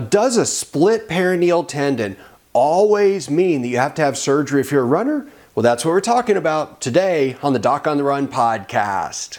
Does a split peroneal tendon always mean that you have to have surgery if you're a runner? Well, that's what we're talking about today on the Doc on the Run podcast.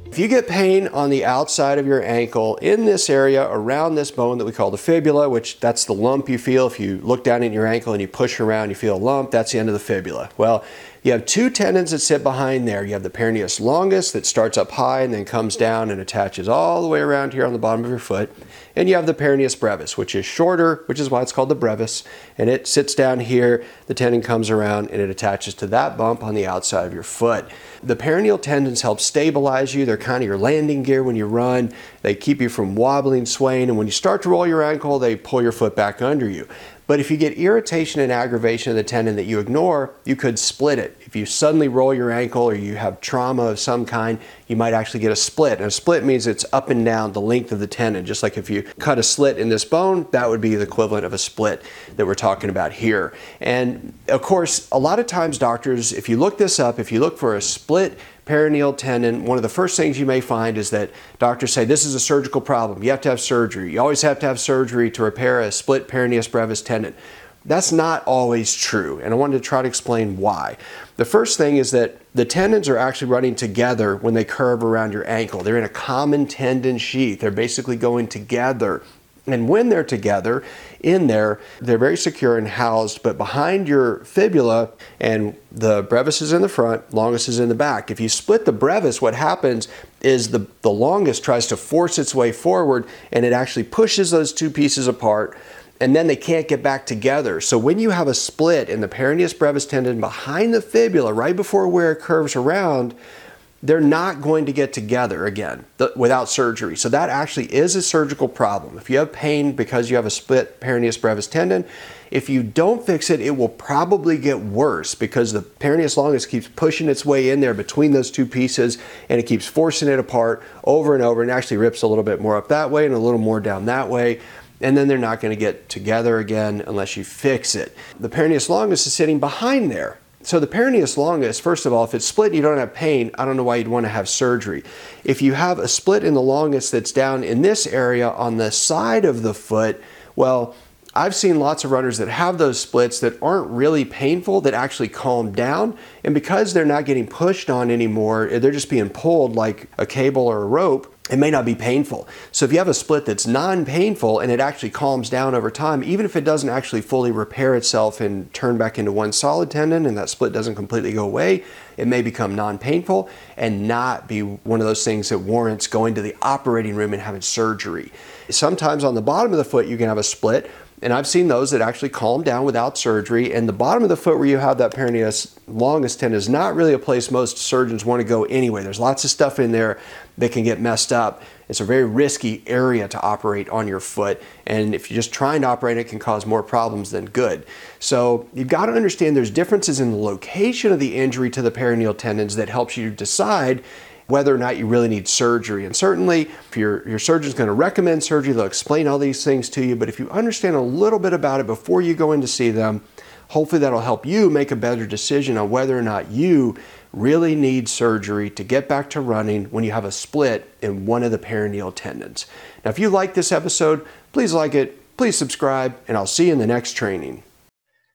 If you get pain on the outside of your ankle in this area around this bone that we call the fibula, which that's the lump you feel if you look down in your ankle and you push around, you feel a lump, that's the end of the fibula. Well, you have two tendons that sit behind there. You have the peroneus longus that starts up high and then comes down and attaches all the way around here on the bottom of your foot. And you have the peroneus brevis, which is shorter, which is why it's called the brevis. And it sits down here, the tendon comes around and it attaches to that bump on the outside of your foot. The peroneal tendons help stabilize you. They're kind of your landing gear when you run. They keep you from wobbling, swaying, and when you start to roll your ankle, they pull your foot back under you. But if you get irritation and aggravation of the tendon that you ignore, you could split it. If you suddenly roll your ankle or you have trauma of some kind, you might actually get a split. And a split means it's up and down the length of the tendon. Just like if you cut a slit in this bone, that would be the equivalent of a split that we're talking about here. And of course, a lot of times doctors, if you look this up, if you look for a split peroneal tendon, one of the first things you may find is that doctors say this is a surgical problem. You have to have surgery. You always have to have surgery to repair a split peroneus brevis tendon. That's not always true, and I wanted to try to explain why. The first thing is that the tendons are actually running together when they curve around your ankle. They're in a common tendon sheath. They're basically going together. And when they're together in there, they're very secure and housed, but behind your fibula and the brevis is in the front, longus is in the back. If you split the brevis, what happens is the, the longus tries to force its way forward and it actually pushes those two pieces apart and then they can't get back together. So when you have a split in the peroneus brevis tendon behind the fibula, right before where it curves around, they're not going to get together again without surgery. So that actually is a surgical problem. If you have pain because you have a split peroneus brevis tendon, if you don't fix it, it will probably get worse because the peroneus longus keeps pushing its way in there between those two pieces and it keeps forcing it apart over and over and actually rips a little bit more up that way and a little more down that way and then they're not going to get together again unless you fix it. The peroneus longus is sitting behind there. So the peroneus longus, first of all, if it's split and you don't have pain, I don't know why you'd want to have surgery. If you have a split in the longus that's down in this area on the side of the foot, well, I've seen lots of runners that have those splits that aren't really painful, that actually calm down. And because they're not getting pushed on anymore, they're just being pulled like a cable or a rope, it may not be painful. So if you have a split that's non-painful and it actually calms down over time, even if it doesn't actually fully repair itself and turn back into one solid tendon and that split doesn't completely go away, it may become non-painful and not be one of those things that warrants going to the operating room and having surgery. Sometimes on the bottom of the foot you can have a split and I've seen those that actually calm down without surgery. And the bottom of the foot where you have that peroneus longus tendon is not really a place most surgeons want to go anyway. There's lots of stuff in there that can get messed up. It's a very risky area to operate on your foot. And if you're just trying to operate, it can cause more problems than good. So you've got to understand there's differences in the location of the injury to the peroneal tendons that helps you decide whether or not you really need surgery. And certainly, if your, your surgeon's going to recommend surgery, they'll explain all these things to you. But if you understand a little bit about it before you go in to see them, hopefully that'll help you make a better decision on whether or not you really need surgery to get back to running when you have a split in one of the peroneal tendons. Now, if you like this episode, please like it, please subscribe, and I'll see you in the next training.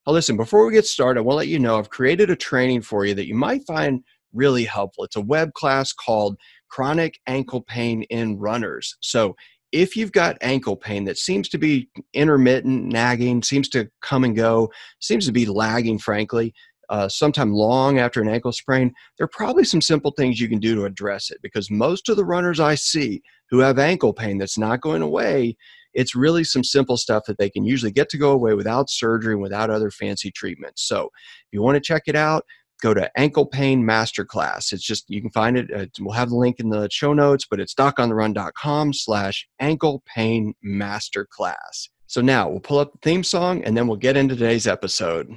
Now, listen, before we get started, I want to let you know I've created a training for you that you might find really helpful. It's a web class called Chronic Ankle Pain in Runners. So if you've got ankle pain that seems to be intermittent, nagging, seems to come and go, seems to be lagging, frankly, uh, sometime long after an ankle sprain, there are probably some simple things you can do to address it because most of the runners I see who have ankle pain that's not going away, it's really some simple stuff that they can usually get to go away without surgery and without other fancy treatments. So if you want to check it out, go to ankle pain masterclass it's just you can find it uh, we'll have the link in the show notes but it's docontherun.com slash ankle pain masterclass So now we'll pull up the theme song and then we'll get into today's episode.